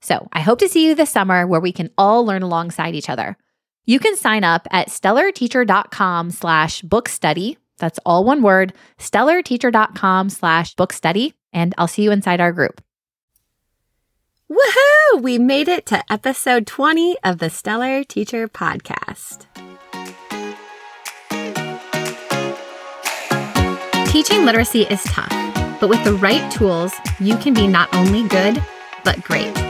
So I hope to see you this summer where we can all learn alongside each other. You can sign up at stellarteacher.com slash book study. That's all one word, stellarteacher.com slash book study. And I'll see you inside our group. Woohoo! We made it to episode 20 of the Stellar Teacher Podcast. Teaching literacy is tough, but with the right tools, you can be not only good, but great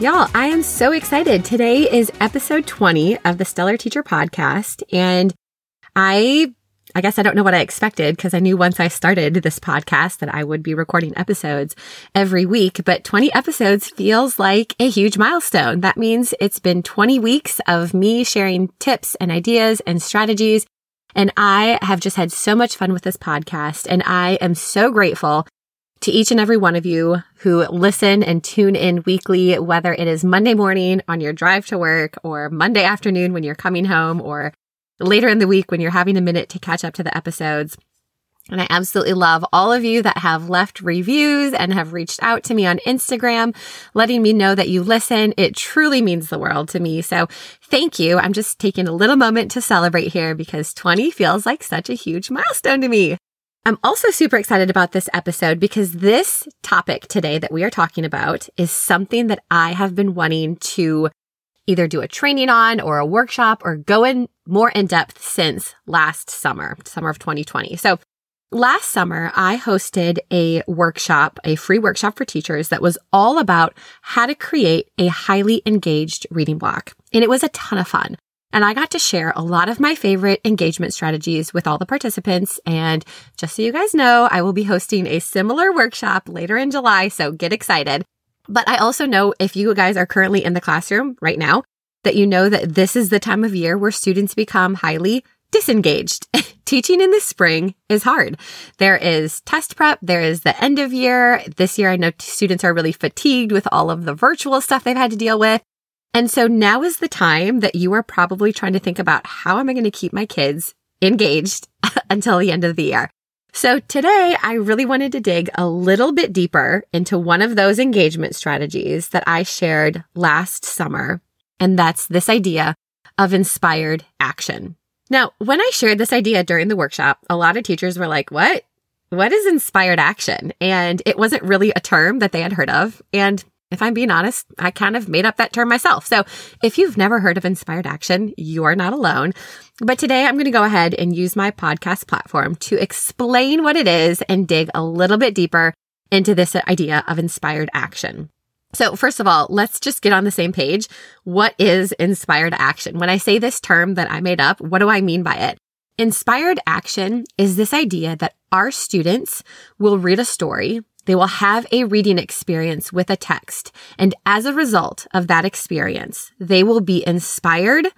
Y'all, I am so excited. Today is episode 20 of the Stellar Teacher podcast. And I, I guess I don't know what I expected because I knew once I started this podcast that I would be recording episodes every week. But 20 episodes feels like a huge milestone. That means it's been 20 weeks of me sharing tips and ideas and strategies. And I have just had so much fun with this podcast. And I am so grateful to each and every one of you who listen and tune in weekly, whether it is Monday morning on your drive to work or Monday afternoon when you're coming home or later in the week when you're having a minute to catch up to the episodes. And I absolutely love all of you that have left reviews and have reached out to me on Instagram, letting me know that you listen. It truly means the world to me. So thank you. I'm just taking a little moment to celebrate here because 20 feels like such a huge milestone to me. I'm also super excited about this episode because this topic today that we are talking about is something that I have been wanting to either do a training on or a workshop or go in more in depth since last summer, summer of 2020. So last summer, I hosted a workshop, a free workshop for teachers that was all about how to create a highly engaged reading block. And it was a ton of fun. And I got to share a lot of my favorite engagement strategies with all the participants. And just so you guys know, I will be hosting a similar workshop later in July. So get excited. But I also know if you guys are currently in the classroom right now, that you know that this is the time of year where students become highly disengaged. Teaching in the spring is hard. There is test prep. There is the end of year. This year, I know students are really fatigued with all of the virtual stuff they've had to deal with. And so now is the time that you are probably trying to think about how am I going to keep my kids engaged until the end of the year? So today I really wanted to dig a little bit deeper into one of those engagement strategies that I shared last summer. And that's this idea of inspired action. Now, when I shared this idea during the workshop, a lot of teachers were like, what? What is inspired action? And it wasn't really a term that they had heard of. And if I'm being honest, I kind of made up that term myself. So if you've never heard of inspired action, you are not alone. But today I'm going to go ahead and use my podcast platform to explain what it is and dig a little bit deeper into this idea of inspired action. So first of all, let's just get on the same page. What is inspired action? When I say this term that I made up, what do I mean by it? Inspired action is this idea that our students will read a story they will have a reading experience with a text. And as a result of that experience, they will be inspired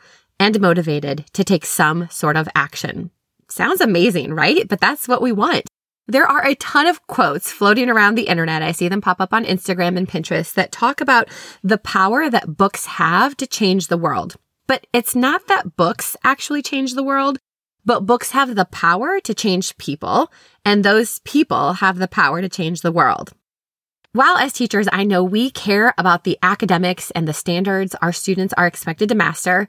and motivated to take some sort of action. Sounds amazing, right? But that's what we want. There are a ton of quotes floating around the internet. I see them pop up on Instagram and Pinterest that talk about the power that books have to change the world. But it's not that books actually change the world, but books have the power to change people, and those people have the power to change the world. While as teachers, I know we care about the academics and the standards our students are expected to master,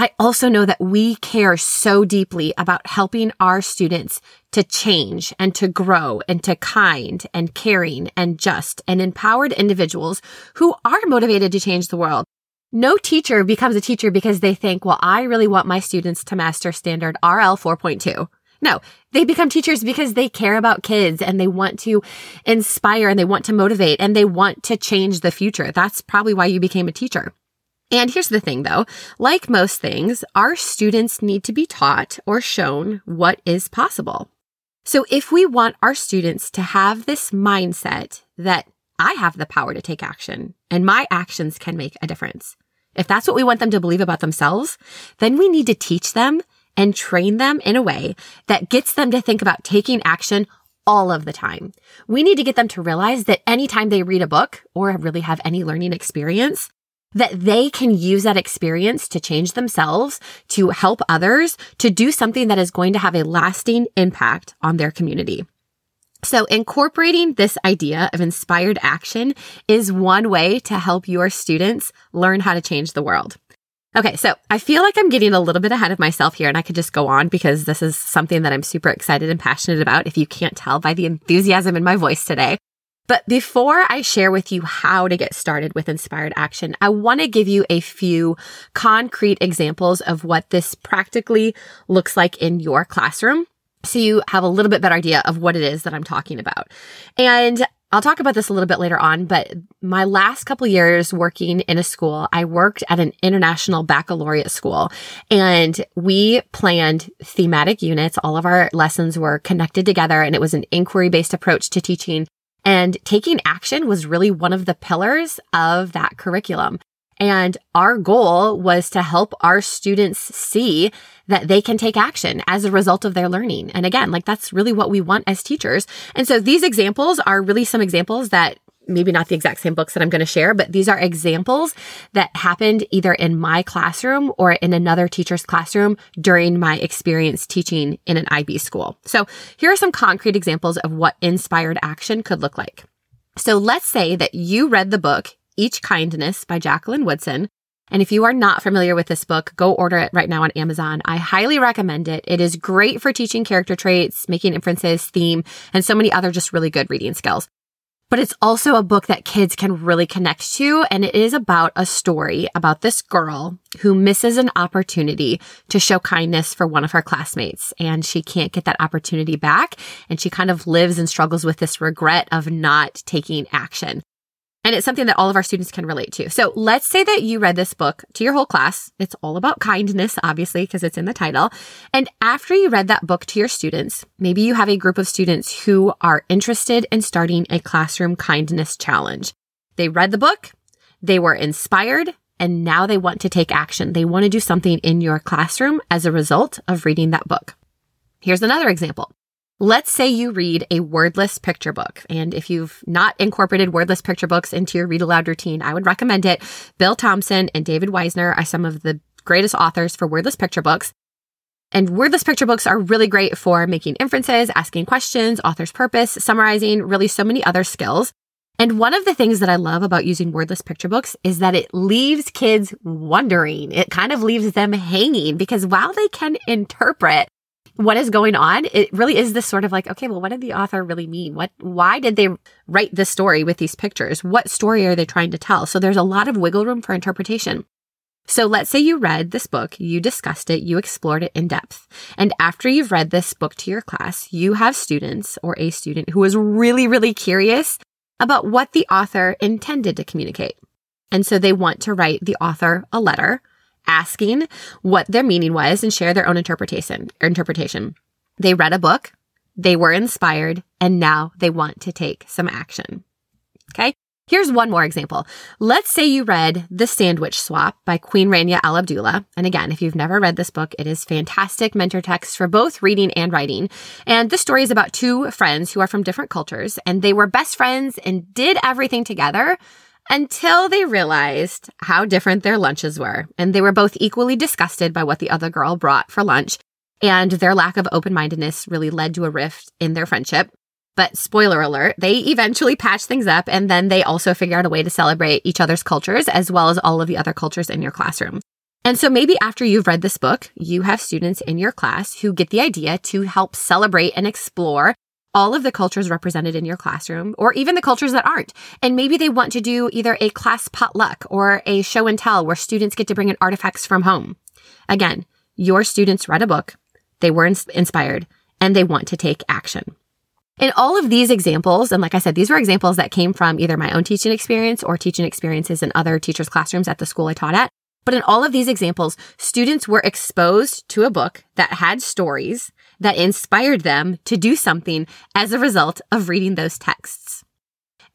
I also know that we care so deeply about helping our students to change and to grow and to kind and caring and just and empowered individuals who are motivated to change the world. No teacher becomes a teacher because they think, well, I really want my students to master standard RL 4.2. No, they become teachers because they care about kids and they want to inspire and they want to motivate and they want to change the future. That's probably why you became a teacher. And here's the thing though, like most things, our students need to be taught or shown what is possible. So if we want our students to have this mindset that I have the power to take action and my actions can make a difference. If that's what we want them to believe about themselves, then we need to teach them and train them in a way that gets them to think about taking action all of the time. We need to get them to realize that anytime they read a book or really have any learning experience, that they can use that experience to change themselves, to help others, to do something that is going to have a lasting impact on their community. So incorporating this idea of inspired action is one way to help your students learn how to change the world. Okay, so I feel like I'm getting a little bit ahead of myself here and I could just go on because this is something that I'm super excited and passionate about if you can't tell by the enthusiasm in my voice today. But before I share with you how to get started with inspired action, I want to give you a few concrete examples of what this practically looks like in your classroom. So you have a little bit better idea of what it is that I'm talking about. And I'll talk about this a little bit later on, but my last couple years working in a school, I worked at an international baccalaureate school and we planned thematic units. All of our lessons were connected together and it was an inquiry based approach to teaching and taking action was really one of the pillars of that curriculum. And our goal was to help our students see that they can take action as a result of their learning. And again, like that's really what we want as teachers. And so these examples are really some examples that maybe not the exact same books that I'm going to share, but these are examples that happened either in my classroom or in another teacher's classroom during my experience teaching in an IB school. So here are some concrete examples of what inspired action could look like. So let's say that you read the book Each Kindness by Jacqueline Woodson. And if you are not familiar with this book, go order it right now on Amazon. I highly recommend it. It is great for teaching character traits, making inferences, theme, and so many other just really good reading skills but it's also a book that kids can really connect to. And it is about a story about this girl who misses an opportunity to show kindness for one of her classmates. And she can't get that opportunity back. And she kind of lives and struggles with this regret of not taking action. And it's something that all of our students can relate to. So let's say that you read this book to your whole class. It's all about kindness, obviously, because it's in the title. And after you read that book to your students, maybe you have a group of students who are interested in starting a classroom kindness challenge. They read the book, they were inspired, and now they want to take action. They want to do something in your classroom as a result of reading that book. Here's another example. Let's say you read a wordless picture book. And if you've not incorporated wordless picture books into your read aloud routine, I would recommend it. Bill Thomson and David Wiesner are some of the greatest authors for wordless picture books. And wordless picture books are really great for making inferences, asking questions, author's purpose, summarizing, really so many other skills. And one of the things that I love about using wordless picture books is that it leaves kids wondering. It kind of leaves them hanging because while they can interpret what is going on, it really is this sort of like, okay, well, what did the author really mean? What, why did they write this story with these pictures? What story are they trying to tell? So there's a lot of wiggle room for interpretation. So let's say you read this book, you discussed it, you explored it in depth. And after you've read this book to your class, you have students or a student who is really, really curious about what the author intended to communicate. And so they want to write the author a letter asking what their meaning was and share their own interpretation interpretation. They read a book, they were inspired, and now they want to take some action. Okay. Here's one more example. Let's say you read The Sandwich Swap by Queen Rania Al Abdullah. And again, if you've never read this book, it is fantastic mentor text for both reading and writing. And this story is about two friends who are from different cultures and they were best friends and did everything together until they realized how different their lunches were. And they were both equally disgusted by what the other girl brought for lunch. And their lack of open mindedness really led to a rift in their friendship. But spoiler alert, they eventually patch things up and then they also figure out a way to celebrate each other's cultures as well as all of the other cultures in your classroom. And so maybe after you've read this book, you have students in your class who get the idea to help celebrate and explore all of the cultures represented in your classroom or even the cultures that aren't. And maybe they want to do either a class potluck or a show and tell where students get to bring in artifacts from home. Again, your students read a book, they were ins- inspired, and they want to take action. In all of these examples, and like I said, these were examples that came from either my own teaching experience or teaching experiences in other teachers' classrooms at the school I taught at. But in all of these examples, students were exposed to a book that had stories that inspired them to do something as a result of reading those texts.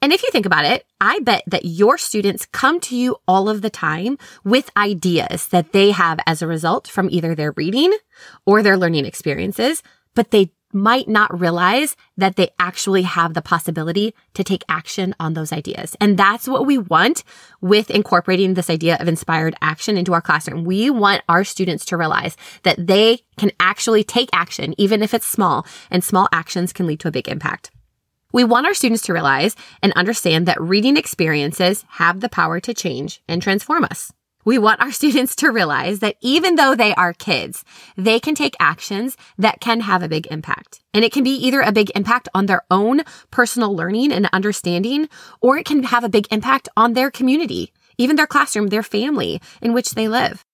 And if you think about it, I bet that your students come to you all of the time with ideas that they have as a result from either their reading or their learning experiences, but they might not realize that they actually have the possibility to take action on those ideas. And that's what we want with incorporating this idea of inspired action into our classroom. We want our students to realize that they can actually take action, even if it's small, and small actions can lead to a big impact. We want our students to realize and understand that reading experiences have the power to change and transform us. We want our students to realize that even though they are kids, they can take actions that can have a big impact. And it can be either a big impact on their own personal learning and understanding, or it can have a big impact on their community, even their classroom, their family in which they live.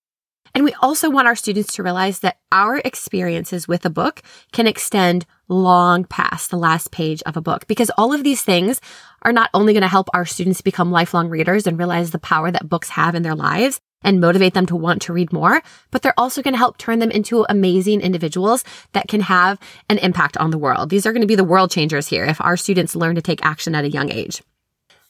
And we also want our students to realize that our experiences with a book can extend long past the last page of a book because all of these things are not only going to help our students become lifelong readers and realize the power that books have in their lives and motivate them to want to read more, but they're also going to help turn them into amazing individuals that can have an impact on the world. These are going to be the world changers here if our students learn to take action at a young age.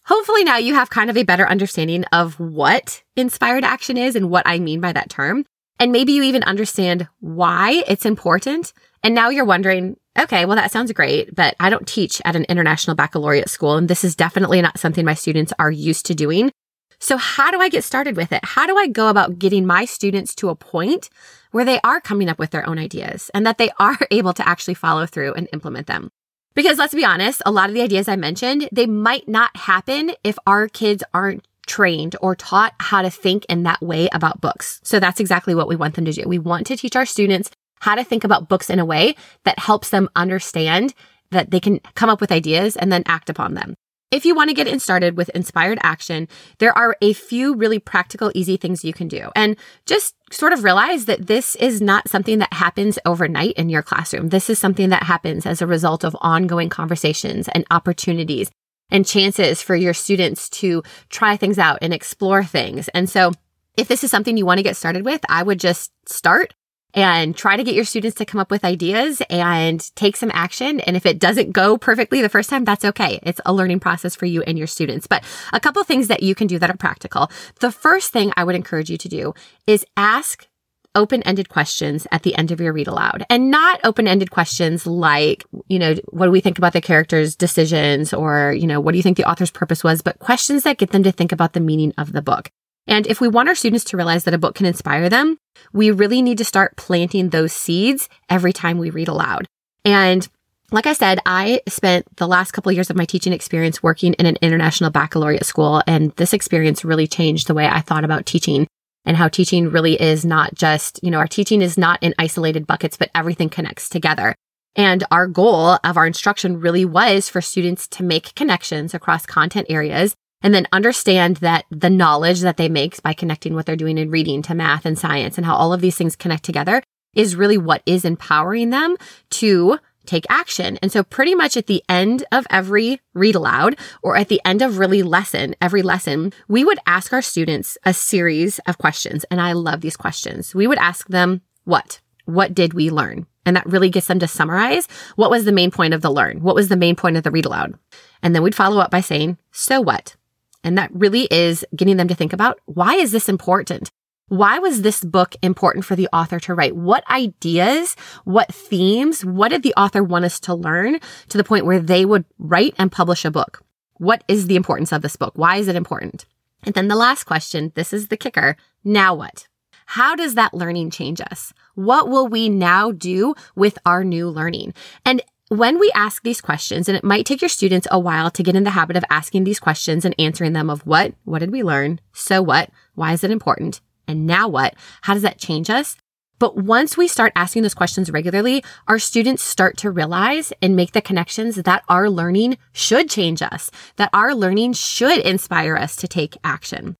Hopefully now you have kind of a better understanding of what inspired action is and what I mean by that term. And maybe you even understand why it's important. And now you're wondering, okay, well, that sounds great, but I don't teach at an international baccalaureate school. And this is definitely not something my students are used to doing. So how do I get started with it? How do I go about getting my students to a point where they are coming up with their own ideas and that they are able to actually follow through and implement them? Because let's be honest, a lot of the ideas I mentioned, they might not happen if our kids aren't trained or taught how to think in that way about books. So that's exactly what we want them to do. We want to teach our students how to think about books in a way that helps them understand that they can come up with ideas and then act upon them. If you want to get in started with inspired action, there are a few really practical, easy things you can do. And just sort of realize that this is not something that happens overnight in your classroom. This is something that happens as a result of ongoing conversations and opportunities and chances for your students to try things out and explore things. And so if this is something you want to get started with, I would just start and try to get your students to come up with ideas and take some action. And if it doesn't go perfectly the first time, that's okay. It's a learning process for you and your students. But a couple things that you can do that are practical. The first thing I would encourage you to do is ask open ended questions at the end of your read aloud and not open ended questions like, you know, what do we think about the character's decisions or, you know, what do you think the author's purpose was? But questions that get them to think about the meaning of the book. And if we want our students to realize that a book can inspire them, we really need to start planting those seeds every time we read aloud. And like I said, I spent the last couple of years of my teaching experience working in an international baccalaureate school. And this experience really changed the way I thought about teaching and how teaching really is not just, you know, our teaching is not in isolated buckets, but everything connects together. And our goal of our instruction really was for students to make connections across content areas and then understand that the knowledge that they make by connecting what they're doing in reading to math and science and how all of these things connect together is really what is empowering them to take action. And so pretty much at the end of every read aloud or at the end of really lesson, every lesson, we would ask our students a series of questions. And I love these questions. We would ask them, what? What did we learn? And that really gets them to summarize what was the main point of the learn? What was the main point of the read aloud? And then we'd follow up by saying, so what? And that really is getting them to think about why is this important? Why was this book important for the author to write? What ideas, what themes, what did the author want us to learn to the point where they would write and publish a book? What is the importance of this book? Why is it important? And then the last question, this is the kicker. Now what? How does that learning change us? What will we now do with our new learning? And when we ask these questions, and it might take your students a while to get in the habit of asking these questions and answering them of what, what did we learn? So what? Why is it important? And now what? How does that change us? But once we start asking those questions regularly, our students start to realize and make the connections that our learning should change us, that our learning should inspire us to take action.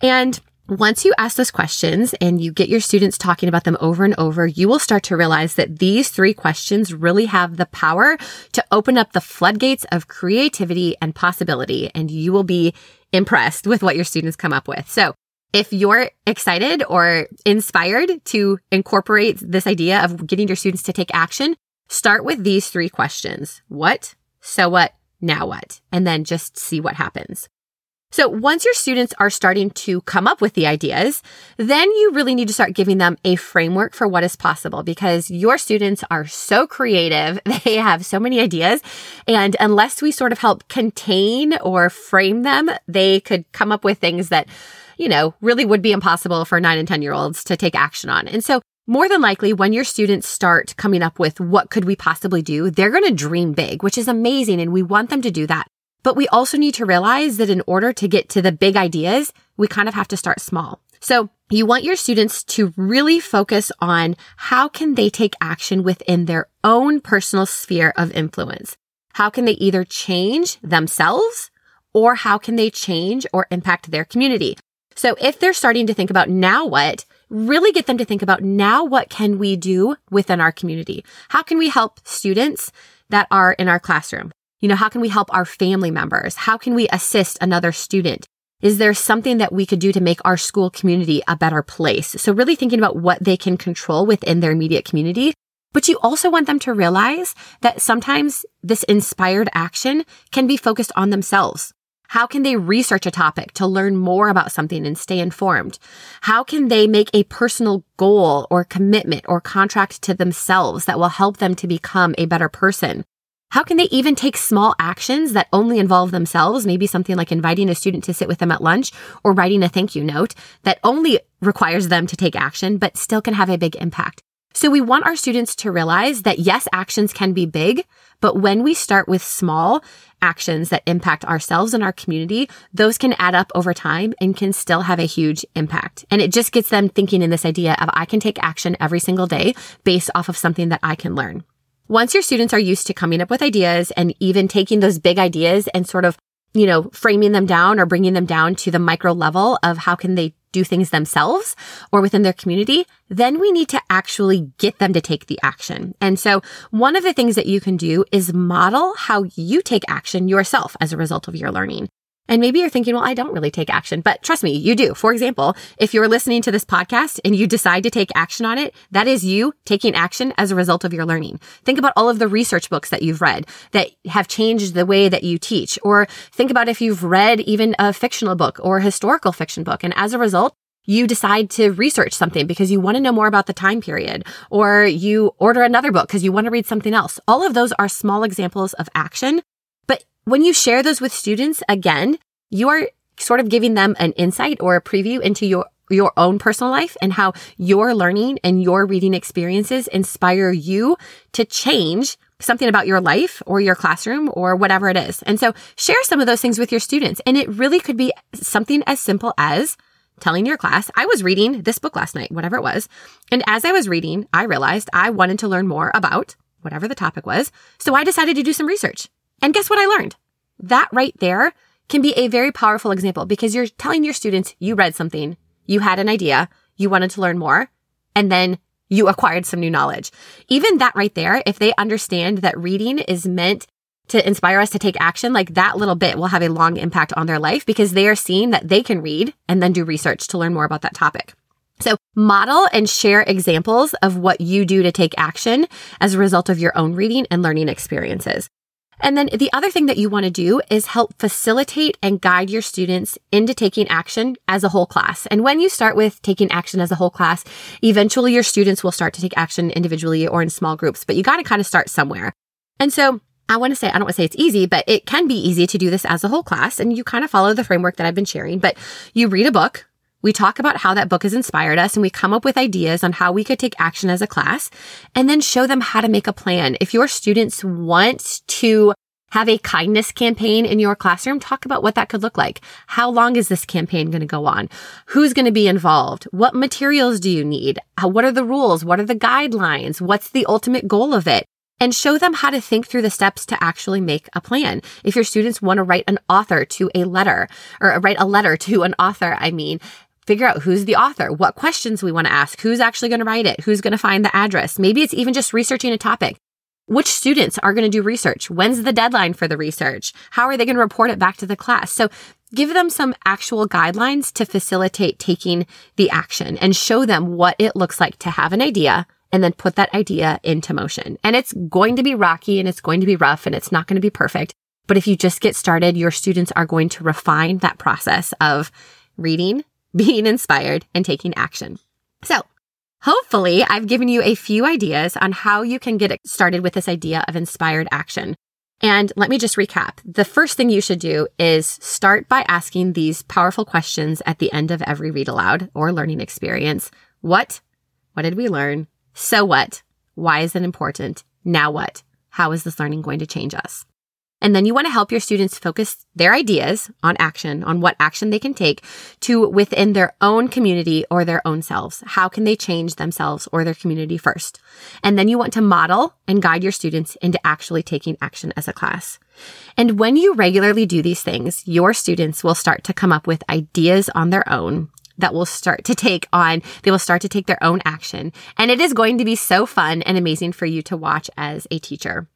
And once you ask those questions and you get your students talking about them over and over, you will start to realize that these three questions really have the power to open up the floodgates of creativity and possibility. And you will be impressed with what your students come up with. So if you're excited or inspired to incorporate this idea of getting your students to take action, start with these three questions. What? So what? Now what? And then just see what happens. So once your students are starting to come up with the ideas, then you really need to start giving them a framework for what is possible because your students are so creative. They have so many ideas. And unless we sort of help contain or frame them, they could come up with things that you know, really would be impossible for nine and 10 year olds to take action on. And so more than likely, when your students start coming up with what could we possibly do, they're going to dream big, which is amazing. And we want them to do that. But we also need to realize that in order to get to the big ideas, we kind of have to start small. So you want your students to really focus on how can they take action within their own personal sphere of influence? How can they either change themselves or how can they change or impact their community? So if they're starting to think about now what, really get them to think about now what can we do within our community? How can we help students that are in our classroom? You know, how can we help our family members? How can we assist another student? Is there something that we could do to make our school community a better place? So really thinking about what they can control within their immediate community. But you also want them to realize that sometimes this inspired action can be focused on themselves. How can they research a topic to learn more about something and stay informed? How can they make a personal goal or commitment or contract to themselves that will help them to become a better person? How can they even take small actions that only involve themselves? Maybe something like inviting a student to sit with them at lunch or writing a thank you note that only requires them to take action, but still can have a big impact. So we want our students to realize that yes, actions can be big, but when we start with small actions that impact ourselves and our community, those can add up over time and can still have a huge impact. And it just gets them thinking in this idea of I can take action every single day based off of something that I can learn. Once your students are used to coming up with ideas and even taking those big ideas and sort of you know, framing them down or bringing them down to the micro level of how can they do things themselves or within their community, then we need to actually get them to take the action. And so one of the things that you can do is model how you take action yourself as a result of your learning. And maybe you're thinking, well, I don't really take action, but trust me, you do. For example, if you're listening to this podcast and you decide to take action on it, that is you taking action as a result of your learning. Think about all of the research books that you've read that have changed the way that you teach, or think about if you've read even a fictional book or historical fiction book. And as a result, you decide to research something because you want to know more about the time period, or you order another book because you want to read something else. All of those are small examples of action when you share those with students, again, you are sort of giving them an insight or a preview into your your own personal life and how your learning and your reading experiences inspire you to change something about your life or your classroom or whatever it is. And so share some of those things with your students. And it really could be something as simple as telling your class, I was reading this book last night, whatever it was. And as I was reading, I realized I wanted to learn more about whatever the topic was. So I decided to do some research. And guess what I learned? That right there can be a very powerful example because you're telling your students you read something, you had an idea, you wanted to learn more, and then you acquired some new knowledge. Even that right there, if they understand that reading is meant to inspire us to take action, like that little bit will have a long impact on their life because they are seeing that they can read and then do research to learn more about that topic. So model and share examples of what you do to take action as a result of your own reading and learning experiences. And then the other thing that you want to do is help facilitate and guide your students into taking action as a whole class. And when you start with taking action as a whole class, eventually your students will start to take action individually or in small groups, but you got to kind of start somewhere. And so I want to say, I don't want to say it's easy, but it can be easy to do this as a whole class. And you kind of follow the framework that I've been sharing, but you read a book. We talk about how that book has inspired us and we come up with ideas on how we could take action as a class and then show them how to make a plan. If your students want to have a kindness campaign in your classroom, talk about what that could look like. How long is this campaign going to go on? Who's going to be involved? What materials do you need? What are the rules? What are the guidelines? What's the ultimate goal of it? and show them how to think through the steps to actually make a plan. If your students want to write an author to a letter or write a letter to an author, I mean, figure out who's the author, what questions we want to ask, who's actually going to write it, who's going to find the address. Maybe it's even just researching a topic. Which students are going to do research? When's the deadline for the research? How are they going to report it back to the class? So give them some actual guidelines to facilitate taking the action and show them what it looks like to have an idea and then put that idea into motion. And it's going to be rocky and it's going to be rough and it's not going to be perfect. But if you just get started, your students are going to refine that process of reading, being inspired, and taking action. So hopefully I've given you a few ideas on how you can get started with this idea of inspired action. And let me just recap. The first thing you should do is start by asking these powerful questions at the end of every read aloud or learning experience. What? What did we learn? So what? Why is it important? Now what? How is this learning going to change us? And then you want to help your students focus their ideas on action, on what action they can take to within their own community or their own selves. How can they change themselves or their community first? And then you want to model and guide your students into actually taking action as a class. And when you regularly do these things, your students will start to come up with ideas on their own that will start to take on, they will start to take their own action. And it is going to be so fun and amazing for you to watch as a teacher.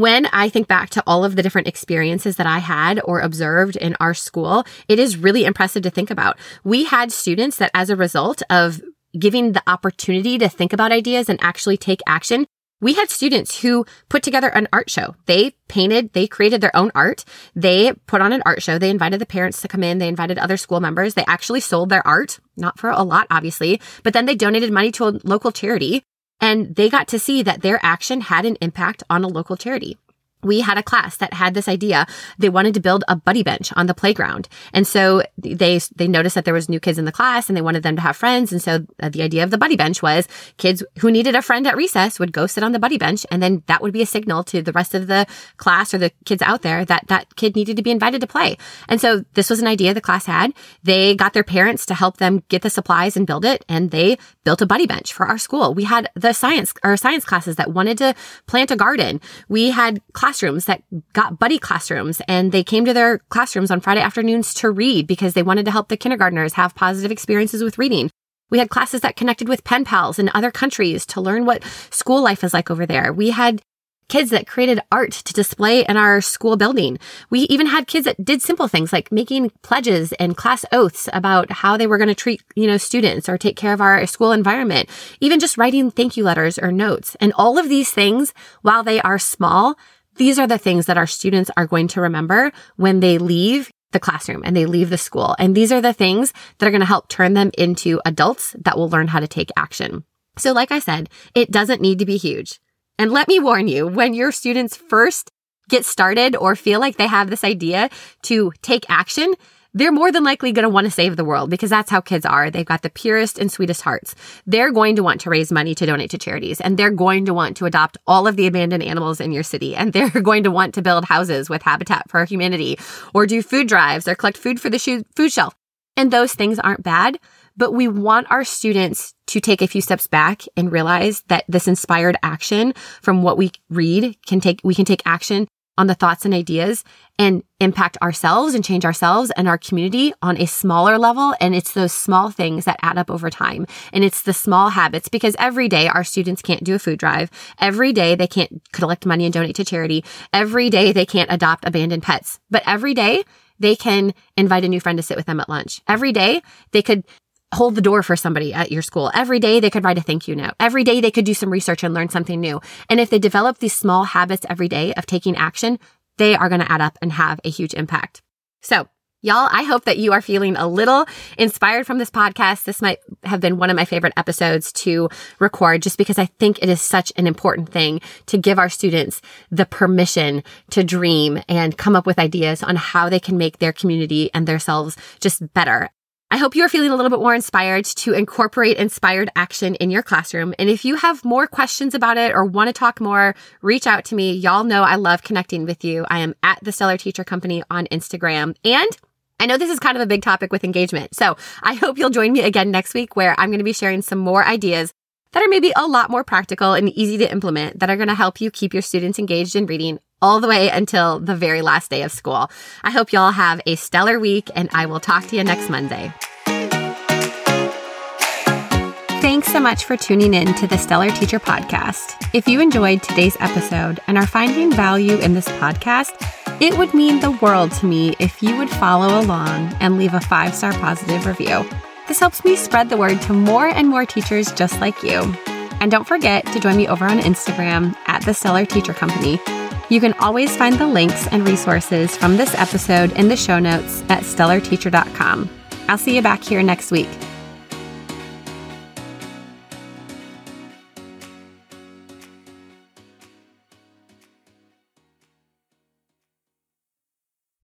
When I think back to all of the different experiences that I had or observed in our school, it is really impressive to think about. We had students that as a result of giving the opportunity to think about ideas and actually take action, we had students who put together an art show. They painted, they created their own art. They put on an art show. They invited the parents to come in. They invited other school members. They actually sold their art, not for a lot, obviously, but then they donated money to a local charity and they got to see that their action had an impact on a local charity we had a class that had this idea. They wanted to build a buddy bench on the playground. And so they, they noticed that there was new kids in the class and they wanted them to have friends. And so uh, the idea of the buddy bench was kids who needed a friend at recess would go sit on the buddy bench. And then that would be a signal to the rest of the class or the kids out there that that kid needed to be invited to play. And so this was an idea the class had. They got their parents to help them get the supplies and build it. And they built a buddy bench for our school. We had the science, our science classes that wanted to plant a garden. We had classes classrooms that got buddy classrooms and they came to their classrooms on Friday afternoons to read because they wanted to help the kindergartners have positive experiences with reading. We had classes that connected with pen pals in other countries to learn what school life is like over there. We had kids that created art to display in our school building. We even had kids that did simple things like making pledges and class oaths about how they were going to treat, you know, students or take care of our school environment. Even just writing thank you letters or notes. And all of these things, while they are small, these are the things that our students are going to remember when they leave the classroom and they leave the school. And these are the things that are going to help turn them into adults that will learn how to take action. So like I said, it doesn't need to be huge. And let me warn you, when your students first get started or feel like they have this idea to take action, they're more than likely going to want to save the world because that's how kids are. They've got the purest and sweetest hearts. They're going to want to raise money to donate to charities and they're going to want to adopt all of the abandoned animals in your city and they're going to want to build houses with Habitat for Humanity or do food drives or collect food for the food shelf. And those things aren't bad, but we want our students to take a few steps back and realize that this inspired action from what we read can take, we can take action on the thoughts and ideas and impact ourselves and change ourselves and our community on a smaller level. And it's those small things that add up over time. And it's the small habits because every day our students can't do a food drive. Every day they can't collect money and donate to charity. Every day they can't adopt abandoned pets, but every day they can invite a new friend to sit with them at lunch. Every day they could hold the door for somebody at your school. Every day they could write a thank you note. Every day they could do some research and learn something new. And if they develop these small habits every day of taking action, they are going to add up and have a huge impact. So Y'all, I hope that you are feeling a little inspired from this podcast. This might have been one of my favorite episodes to record just because I think it is such an important thing to give our students the permission to dream and come up with ideas on how they can make their community and themselves just better. I hope you are feeling a little bit more inspired to incorporate inspired action in your classroom. And if you have more questions about it or want to talk more, reach out to me. Y'all know I love connecting with you. I am at the Stellar Teacher Company on Instagram and I know this is kind of a big topic with engagement. So I hope you'll join me again next week where I'm going to be sharing some more ideas that are maybe a lot more practical and easy to implement that are going to help you keep your students engaged in reading all the way until the very last day of school. I hope y'all have a stellar week and I will talk to you next Monday. Thanks so much for tuning in to the Stellar Teacher Podcast. If you enjoyed today's episode and are finding value in this podcast, it would mean the world to me if you would follow along and leave a five star positive review. This helps me spread the word to more and more teachers just like you. And don't forget to join me over on Instagram at the Stellar Teacher Company. You can always find the links and resources from this episode in the show notes at stellarteacher.com. I'll see you back here next week.